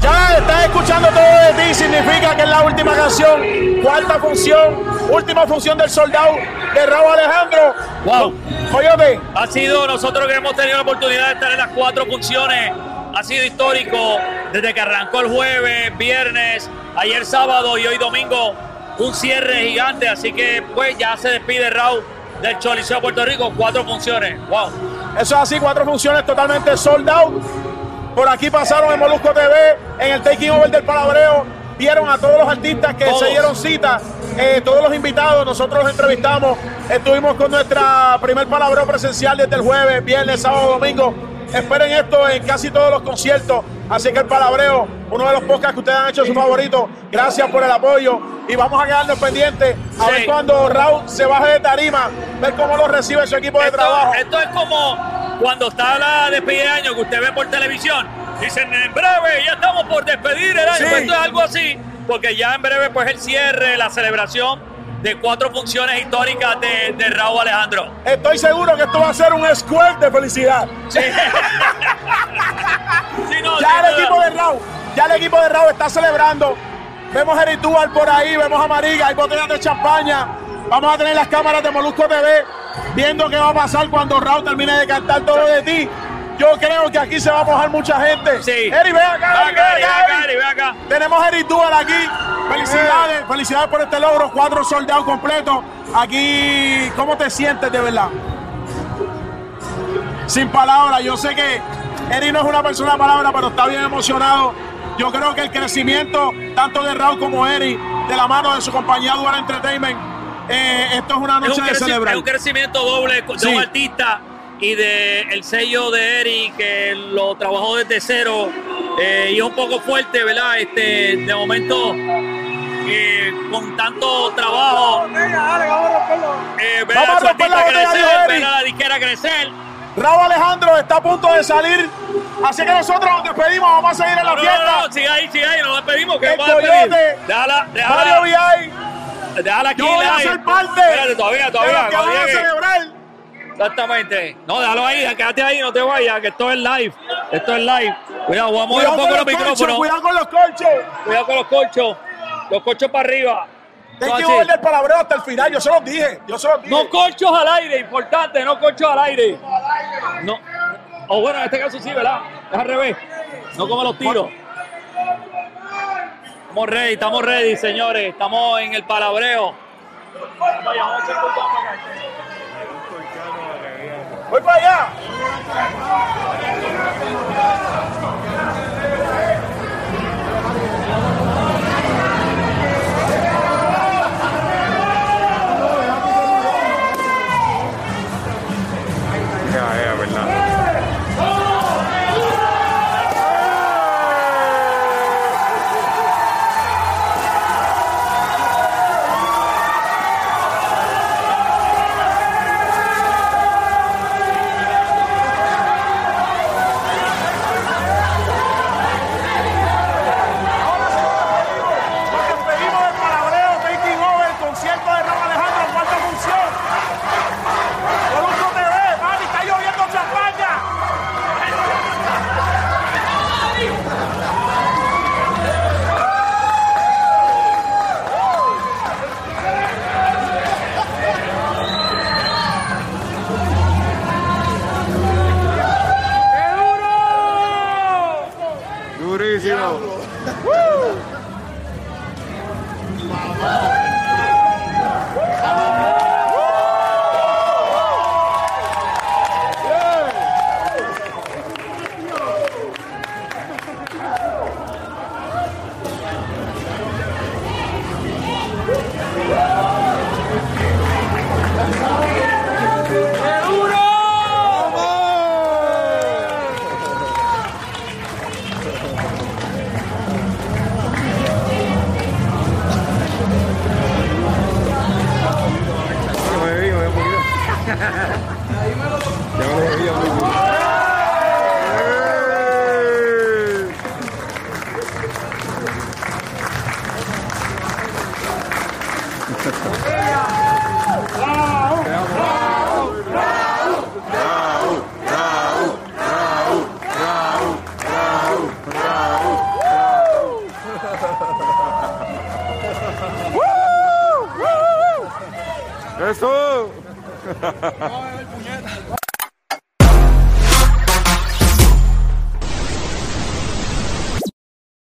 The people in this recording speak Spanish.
Ya estás escuchando todo de ti, significa que es la última canción, cuarta función, última función del soldado de Raúl Alejandro. Wow. Coyote, Ha sido, nosotros que hemos tenido la oportunidad de estar en las cuatro funciones, ha sido histórico desde que arrancó el jueves, viernes, ayer sábado y hoy domingo, un cierre gigante, así que pues ya se despide Raúl del Choliseo Puerto Rico, cuatro funciones, wow. eso es así, cuatro funciones totalmente sold out. Por aquí pasaron en Molusco TV, en el Taking Over del Palabreo. Vieron a todos los artistas que Todos. se dieron cita, eh, todos los invitados, nosotros los entrevistamos. Estuvimos con nuestra primer palabreo presencial desde el jueves, viernes, sábado, domingo. Esperen esto en casi todos los conciertos. Así que el palabreo, uno de los podcasts que ustedes han hecho su favorito. Gracias por el apoyo. Y vamos a quedarnos pendientes a Sí. ver cuando Raúl se baje de tarima, ver cómo lo recibe su equipo de Esto, trabajo. esto es como cuando está la despedida de año que usted ve por televisión. Dicen, en breve, ya estamos por despedir el año. Sí. Pues esto es algo así, porque ya en breve, pues el cierre, la celebración de cuatro funciones históricas de, de Raúl Alejandro. Estoy seguro que esto va a ser un squirt de felicidad. Sí. Sí, no, Ya el equipo de Raúl, ya el equipo de Raúl está celebrando. Vemos a Ritual por ahí, vemos a Mariga, hay botellas de champaña. Vamos a tener las cámaras de Molusco TV viendo qué va a pasar cuando Raúl termine de cantar todo de ti. Yo creo que aquí se va a mojar mucha gente. Sí. Eri, ven acá, ven acá, Eri. ven acá. Tenemos a Eric Dual aquí. Felicidades, felicidades por este logro. Cuatro soldados completos. Aquí, ¿cómo te sientes de verdad? Sin palabras. Yo sé que Eric no es una persona de palabras, pero está bien emocionado. Yo creo que el crecimiento, tanto de Raúl como Eric, de la mano de su compañía Dual Entertainment, eh, esto es una Es noche un, de celebrar. es un crecimiento doble de Sí. un artista y de el sello de Eric que lo trabajó desde cero eh, y es un poco fuerte, ¿verdad? Este, de momento eh, con tanto trabajo, eh, ver a a romper la crecer, ver a la disquera crecer. Raúl Alejandro está a punto de salir. Así que nosotros nos despedimos. Vamos a seguir en la No, fiesta. no, no, sigue ahí, sigue ahí, nos despedimos. que El vamos a despedir. Coyote. Déjala, Mario déjala, VI. déjala aquí. Yo voy a ser parte Espérate, todavía, todavía. que van a celebrar. Exactamente. No, déjalo ahí, quédate ahí, no te vayas, que esto es live. Esto es live. Cuidado, vamos a mover un poco los micrófonos. cuidado con los colchos. Cuidado con los colchos. Los colchos para arriba. No, que moverle el palabreo hasta el final. Yo se los dije. Yo se los dije. No colchos al aire, importante, no colchos al aire. No. O bueno, en este caso sí, ¿verdad? Es al revés. No como los tiros. Estamos ready, estamos ready, señores. Estamos en el palabreo. Voy para allá. Durísimo. Ya Que alegria, amigo. Eso. 아, 봉현.